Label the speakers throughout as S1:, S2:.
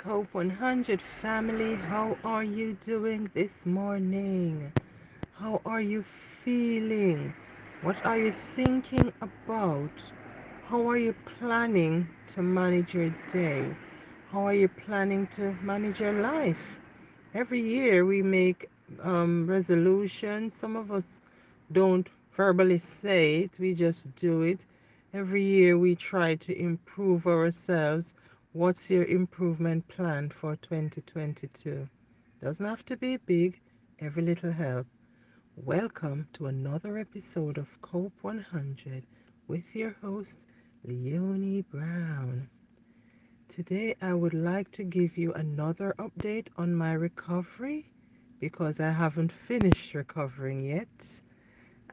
S1: Cope 100 family. How are you doing this morning? How are you feeling? What are you thinking about? How are you planning to manage your day? How are you planning to manage your life? Every year we make um, resolutions. Some of us don't verbally say it, we just do it. Every year we try to improve ourselves. What's your improvement plan for 2022? Doesn't have to be big, every little help. Welcome to another episode of Cope 100 with your host, Leonie Brown. Today, I would like to give you another update on my recovery because I haven't finished recovering yet.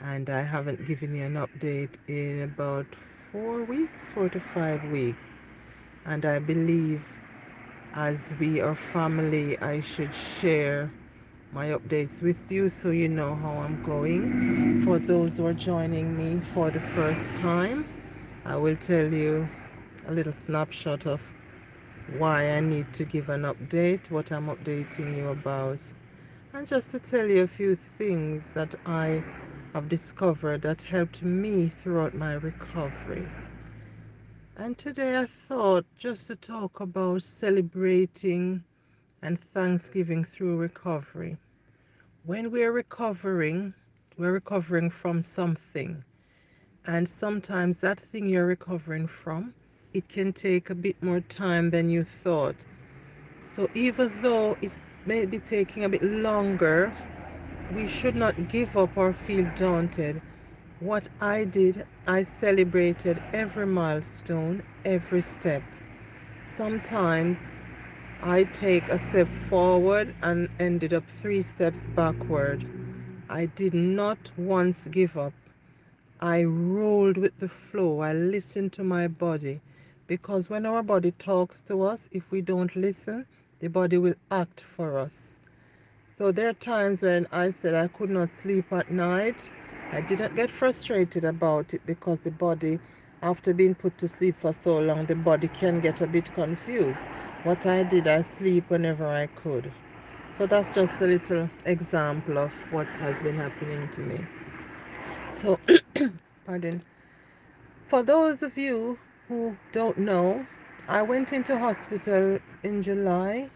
S1: And I haven't given you an update in about four weeks, four to five weeks. And I believe as we are family, I should share my updates with you so you know how I'm going. For those who are joining me for the first time, I will tell you a little snapshot of why I need to give an update, what I'm updating you about, and just to tell you a few things that I have discovered that helped me throughout my recovery. And today I thought just to talk about celebrating and Thanksgiving through recovery. When we're recovering, we're recovering from something. And sometimes that thing you're recovering from, it can take a bit more time than you thought. So even though it's maybe taking a bit longer, we should not give up or feel daunted. What I did, I celebrated every milestone, every step. Sometimes I take a step forward and ended up three steps backward. I did not once give up. I rolled with the flow. I listened to my body. Because when our body talks to us, if we don't listen, the body will act for us. So there are times when I said I could not sleep at night. I didn't get frustrated about it because the body, after being put to sleep for so long, the body can get a bit confused. What I did, I sleep whenever I could. So that's just a little example of what has been happening to me. So, pardon. For those of you who don't know, I went into hospital in July.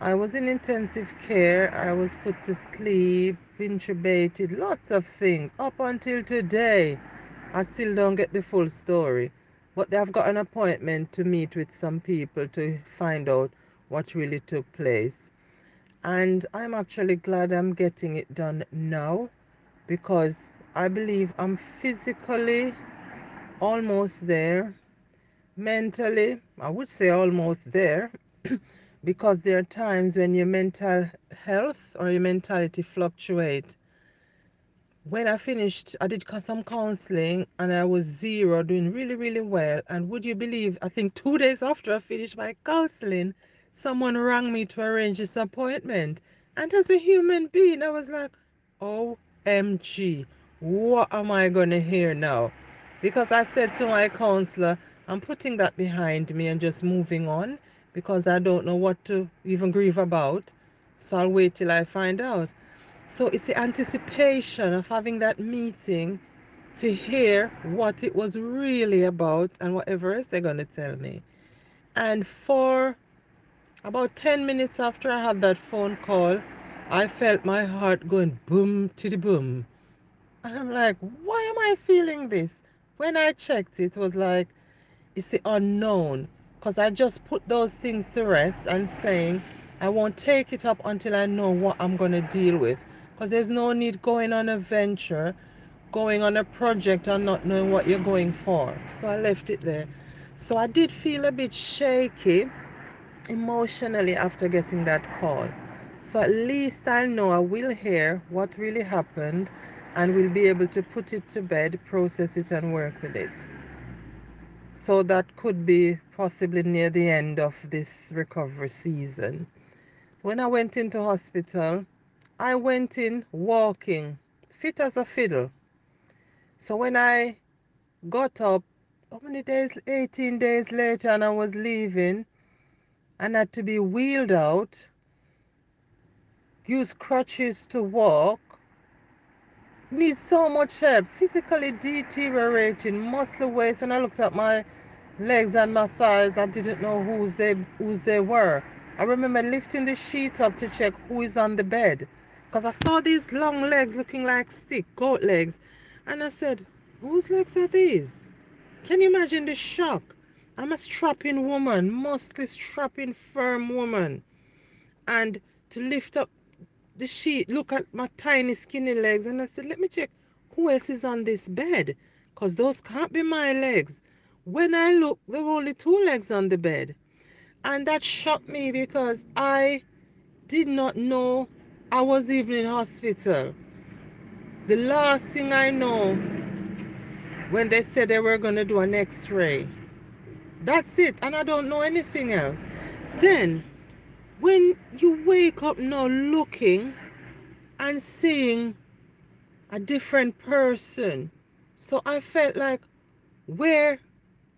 S1: I was in intensive care. I was put to sleep, intubated, lots of things. Up until today, I still don't get the full story. But they've got an appointment to meet with some people to find out what really took place. And I'm actually glad I'm getting it done now because I believe I'm physically almost there. Mentally, I would say almost there because there are times when your mental health or your mentality fluctuate. When I finished, I did some counseling and I was zero, doing really, really well. And would you believe, I think two days after I finished my counseling, someone rang me to arrange this appointment. And as a human being, I was like, OMG, what am I going to hear now? Because I said to my counselor, I'm putting that behind me and just moving on because I don't know what to even grieve about. So I'll wait till I find out. So it's the anticipation of having that meeting to hear what it was really about and whatever else they're going to tell me. And for about 10 minutes after I had that phone call, I felt my heart going boom to the boom. And I'm like, why am I feeling this? When I checked, it was like, it's the unknown. Because I just put those things to rest and saying, I won't take it up until I know what I'm going to deal with. Because there's no need going on a venture, going on a project and not knowing what you're going for. So I left it there. So I did feel a bit shaky emotionally after getting that call. So at least I know I will hear what really happened and will be able to put it to bed, process it, and work with it. So that could be possibly near the end of this recovery season. When I went into hospital, I went in walking, fit as a fiddle. So when I got up, how many days, 18 days later, and I was leaving and had to be wheeled out, use crutches to walk, need so much help, physically deteriorating, muscle waste. When I looked at my legs and my thighs, I didn't know whose they whose they were. I remember lifting the sheet up to check who is on the bed. Because I saw these long legs looking like stick, goat legs. And I said, whose legs are these? Can you imagine the shock? I'm a strapping woman, mostly strapping firm woman. And to lift up the sheet, look at my tiny skinny legs, and I said, let me check who else is on this bed. Because those can't be my legs. When I looked, there were only two legs on the bed. And that shocked me because I did not know I was even in hospital. The last thing I know when they said they were going to do an x-ray. That's it. And I don't know anything else. Then, when you wake up now looking and seeing a different person, so I felt like, where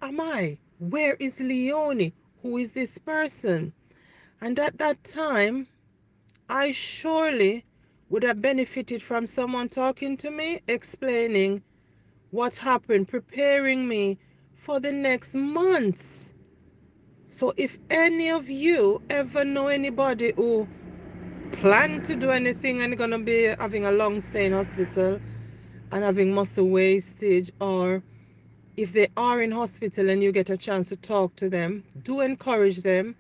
S1: am I? Where is Leonie? Who is this person? And at that time, I surely would have benefited from someone talking to me, explaining what happened, preparing me for the next months. So if any of you ever know anybody who plan to do anything and gonna be having a long stay in hospital and having muscle wastage or if they are in hospital and you get a chance to talk to them, do encourage them.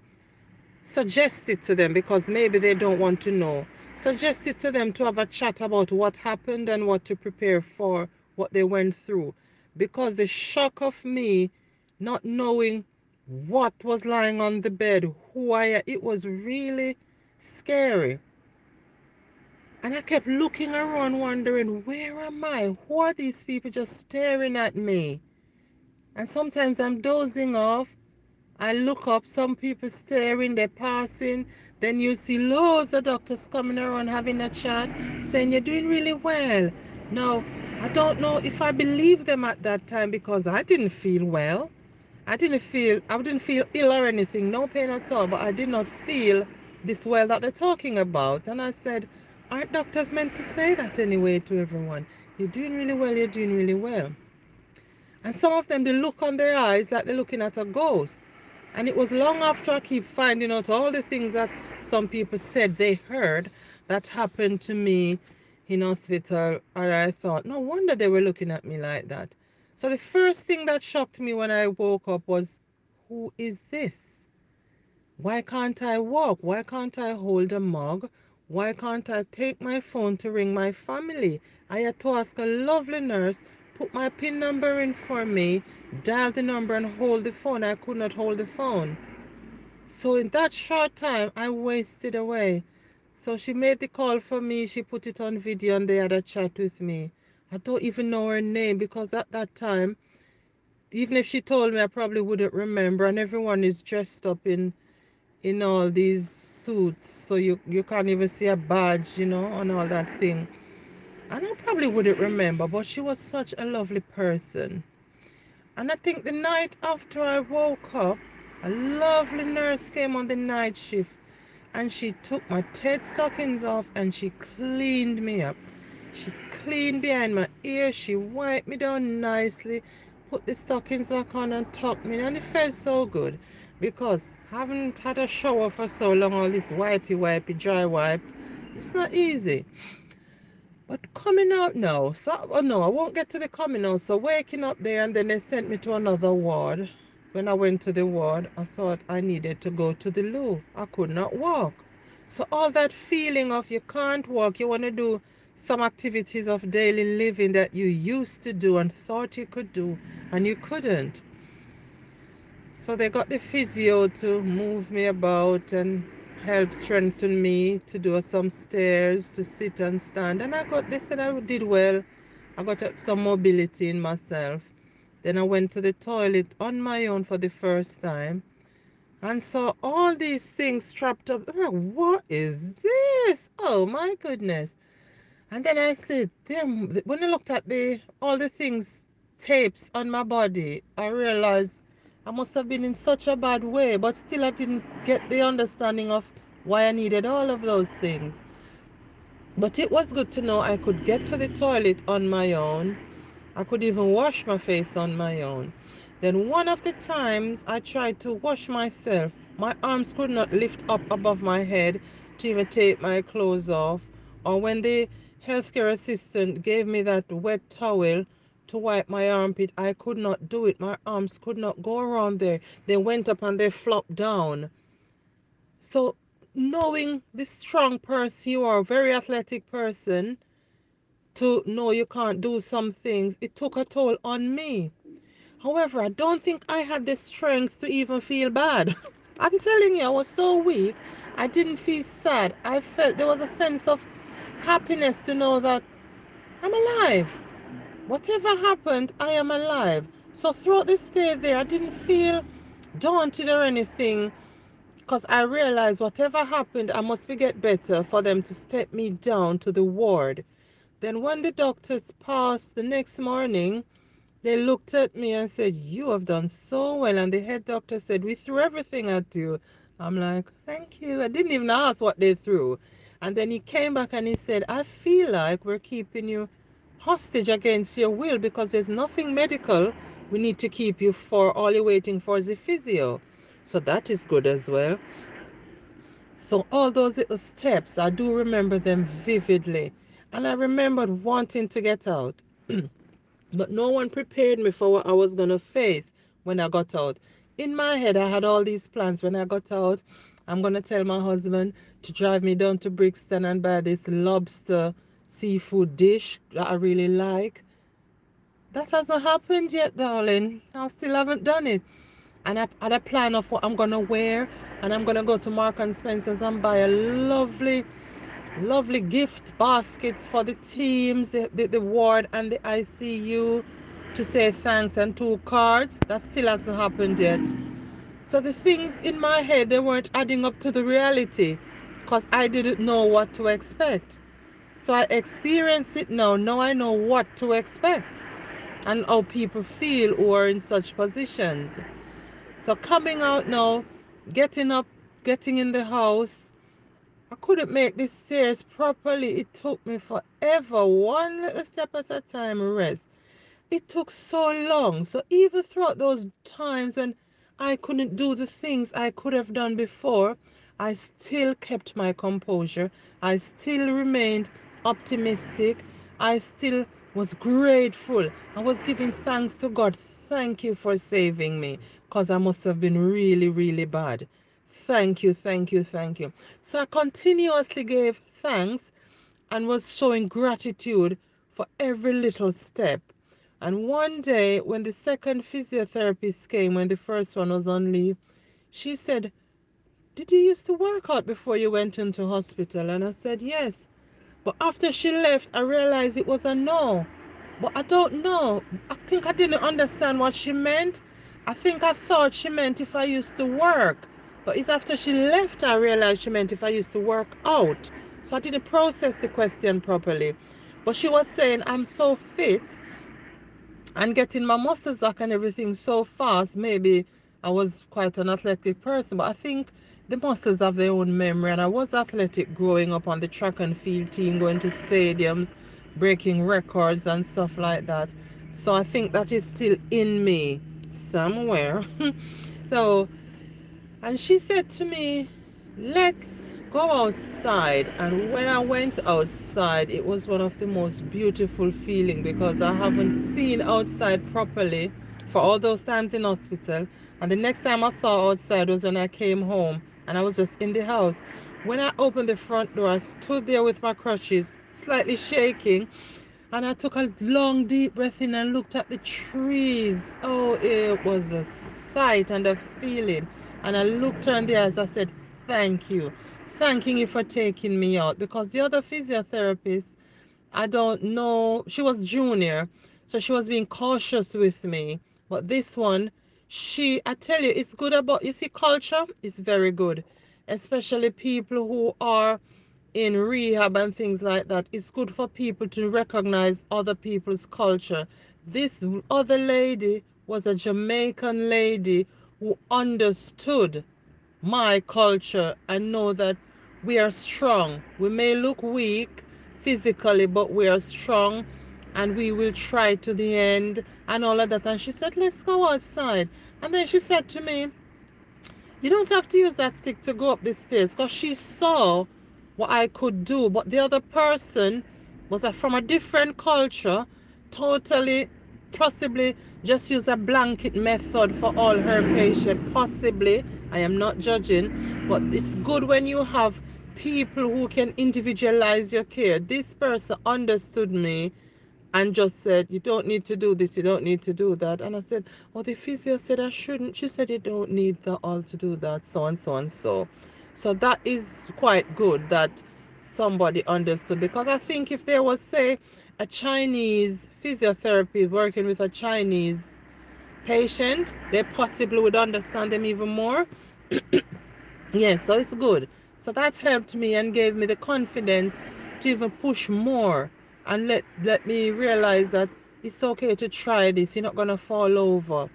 S1: Suggest it to them because maybe they don't want to know. Suggest it to them to have a chat about what happened and what to prepare for what they went through. Because the shock of me not knowing what was lying on the bed, who I it was really scary. And I kept looking around wondering, where am I? Who are these people just staring at me? And sometimes I'm dozing off. I look up, some people staring, they're passing. Then you see loads of doctors coming around having a chat, saying you're doing really well. Now, I don't know if I believe them at that time because I didn't feel well. I didn't feel I didn't feel ill or anything, no pain at all, but I did not feel this well that they're talking about. And I said, aren't doctors meant to say that anyway to everyone? You're doing really well, you're doing really well. And some of them, the look on their eyes like they're looking at a ghost. And it was long after I keep finding out all the things that some people said they heard that happened to me in hospital. And I thought, no wonder they were looking at me like that. So the first thing that shocked me when I woke up was, who is this? Why can't I walk? Why can't I hold a mug? Why can't I take my phone to ring my family? I had to ask a lovely nurse put my PIN number in for me, dial the number and hold the phone. I could not hold the phone. So in that short time, I wasted away. So she made the call for me. She put it on video and they had a chat with me. I don't even know her name because at that time, even if she told me, I probably wouldn't remember. And everyone is dressed up in in all these suits, so you you can't even see a badge, you know, and all that thing. And I probably wouldn't remember, but she was such a lovely person. And I think the night after I woke up, a lovely nurse came on the night shift and she took my TED stockings off and she cleaned me up. She cleaned behind my ear, she wiped me down nicely, put the stockings back on and tucked me and it felt so good because haven't had a shower for so long, all this wipey wipey dry wipe, it's not easy. But coming out now, so oh no, I won't get to the coming out. So waking up there and then they sent me to another ward. When I went to the ward, I thought I needed to go to the loo. I could not walk. So all that feeling of you can't walk, you want to do some activities of daily living that you used to do and thought you could do and you couldn't. So they got the physio to move me about and help strengthen me to do some stairs, to sit and stand. And I got, they said I did well. I got some mobility in myself. Then I went to the toilet on my own for the first time and saw all these things strapped up. what is this? Oh my goodness. And then I said, damn, when I looked at the all the things tapes on my body, I realized I must have been in such a bad way, but still I didn't get the understanding of why I needed all of those things. But it was good to know I could get to the toilet on my own. I could even wash my face on my own. Then one of the times I tried to wash myself, my arms could not lift up above my head to even take my clothes off. Or when the healthcare assistant gave me that wet towel to wipe my armpit, I could not do it. My arms could not go around there. They went up and they flopped down. So knowing the strong person you are, a very athletic person, to know you can't do some things, it took a toll on me. However, I don't think I had the strength to even feel bad. I'm telling you, I was so weak. I didn't feel sad. I felt there was a sense of happiness to know that I'm alive. Whatever happened, I am alive. So throughout this stay there, I didn't feel daunted or anything because I realized whatever happened, I must be get better for them to step me down to the ward. Then when the doctors passed the next morning, they looked at me and said, You have done so well. And the head doctor said, We threw everything at you. I'm like, Thank you. I didn't even ask what they threw. And then he came back and he said, I feel like we're keeping you hostage against your will because there's nothing medical we need to keep you for. All you're waiting for is a physio. So that is good as well. So all those little steps, I do remember them vividly. And I remembered wanting to get out. but no one prepared me for what I was going to face when I got out. In my head, I had all these plans. When I got out, I'm going to tell my husband to drive me down to Brixton and buy this lobster seafood dish that I really like. That hasn't happened yet, darling. I still haven't done it. And I had a plan of what I'm gonna wear, and I'm gonna go to Mark and Spencer's and buy a lovely, lovely gift baskets for the teams, the, the, the ward and the ICU to say thanks and two cards. That still hasn't happened yet. So the things in my head they weren't adding up to the reality because I didn't know what to expect. So I experience it now. Now I know what to expect and how people feel who are in such positions. So coming out now, getting up, getting in the house, I couldn't make the stairs properly. It took me forever, one little step at a time, rest. It took so long. So even throughout those times when I couldn't do the things I could have done before, I still kept my composure. I still remained optimistic. I still was grateful. I was giving thanks to God. Thank you for saving me because I must have been really, really bad. Thank you, thank you, thank you. So I continuously gave thanks and was showing gratitude for every little step. And one day, when the second physiotherapist came, when the first one was on leave, she said, Did you used to work out before you went into hospital? And I said, Yes. But after she left, I realized it was a no. But I don't know. I think I didn't understand what she meant. I think I thought she meant if I used to work. But it's after she left I realized she meant if I used to work out. So I didn't process the question properly. But she was saying I'm so fit and getting my muscles back and everything so fast. Maybe I was quite an athletic person, but I think the muscles have their own memory. And I was athletic growing up on the track and field team, going to stadiums, breaking records and stuff like that. So I think that is still in me somewhere. so, and she said to me, let's go outside and when i went outside it was one of the most beautiful feeling because i haven't seen outside properly for all those times in hospital and the next time i saw outside was when i came home and i was just in the house when i opened the front door i stood there with my crutches slightly shaking and I took a long deep breath in and looked at the trees. Oh, it was a sight and a feeling. And I looked her in the eyes. I said, Thank you. Thanking you for taking me out. Because the other physiotherapist, I don't know, she was junior. So she was being cautious with me. But this one, she, I tell you, it's good about, you see, culture is very good. Especially people who are in rehab and things like that, it's good for people to recognize other people's culture. This other lady was a Jamaican lady who understood my culture and know that we are strong. We may look weak physically, but we are strong and we will try to the end and all of that. And she said, Let's go outside. And then she said to me, You don't have to use that stick to go up the stairs because she saw what I could do. But the other person was from a different culture, totally, possibly just use a blanket method for all her patients. Possibly, I am not judging, but it's good when you have people who can individualize your care. This person understood me and just said, You don't need to do this, you don't need to do that. And I said, Well, the physio said I shouldn't. She said, You don't need the all to do that, so and so and so. So that is quite good that somebody understood because I think if there was, say, a Chinese physiotherapy working with a Chinese patient, they possibly would understand them even more. yes, so it's good. So that's helped me and gave me the confidence to even push more and let let me realize that it's okay to try this. You're not gonna fall over.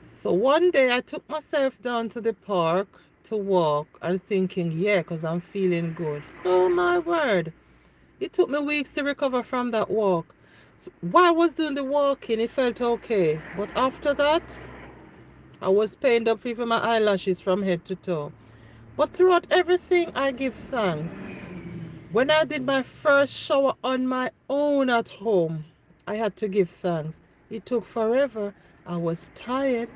S1: So one day I took myself down to the park to walk and thinking, yeah, because I'm feeling good. Oh my word. It took me weeks to recover from that walk. So while I was doing the walking, it felt okay. But after that, I was pained up even my eyelashes from head to toe. But throughout everything, I give thanks. When I did my first shower on my own at home, I had to give thanks. It took forever. I was tired.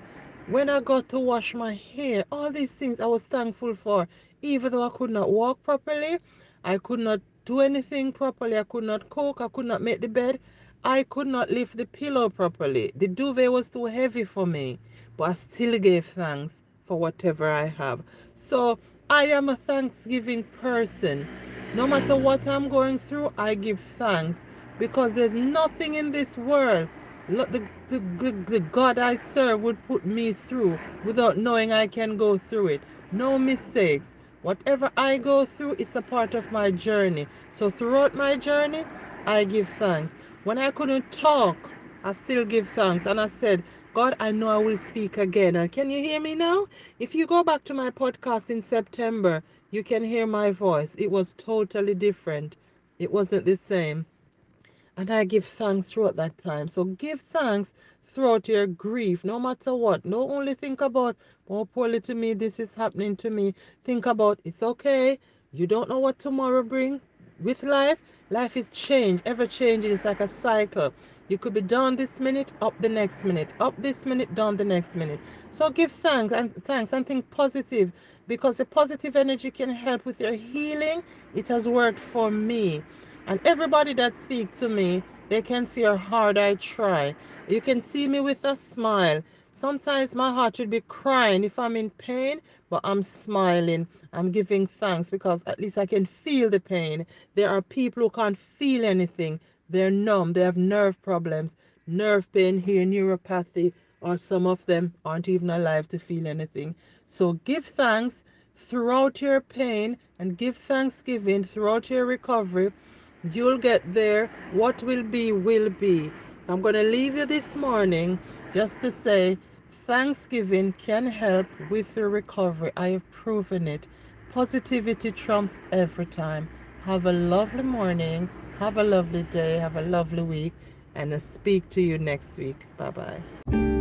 S1: When I got to wash my hair, all these things I was thankful for. Even though I could not walk properly, I could not do anything properly, I could not cook, I could not make the bed, I could not lift the pillow properly. The duvet was too heavy for me, but I still gave thanks for whatever I have. So I am a thanksgiving person. No matter what I'm going through, I give thanks because there's nothing in this world the, the, the, God I serve would put me through without knowing I can go through it. No mistakes. Whatever I go through is a part of my journey. So throughout my journey, I give thanks. When I couldn't talk, I still give thanks. And I said, God, I know I will speak again. And can you hear me now? If you go back to my podcast in September, you can hear my voice. It was totally different. It wasn't the same. And I give thanks throughout that time. So give thanks throughout your grief, no matter what. No only think about, oh, poor to me, this is happening to me. Think about, it's okay. You don't know what tomorrow bring. With life, life is change, ever changing. It's like a cycle. You could be down this minute, up the next minute, up this minute, down the next minute. So give thanks and thanks and think positive because the positive energy can help with your healing. It has worked for me. And everybody that speaks to me, they can see how hard I try. You can see me with a smile. Sometimes my heart would be crying if I'm in pain, but I'm smiling. I'm giving thanks because at least I can feel the pain. There are people who can't feel anything. They're numb. They have nerve problems, nerve pain here, neuropathy, or some of them aren't even alive to feel anything. So give thanks throughout your pain and give thanksgiving throughout your recovery You'll get there. What will be, will be. I'm going to leave you this morning just to say Thanksgiving can help with your recovery. I have proven it. Positivity trumps every time. Have a lovely morning. Have a lovely day. Have a lovely week. And I'll speak to you next week. Bye bye.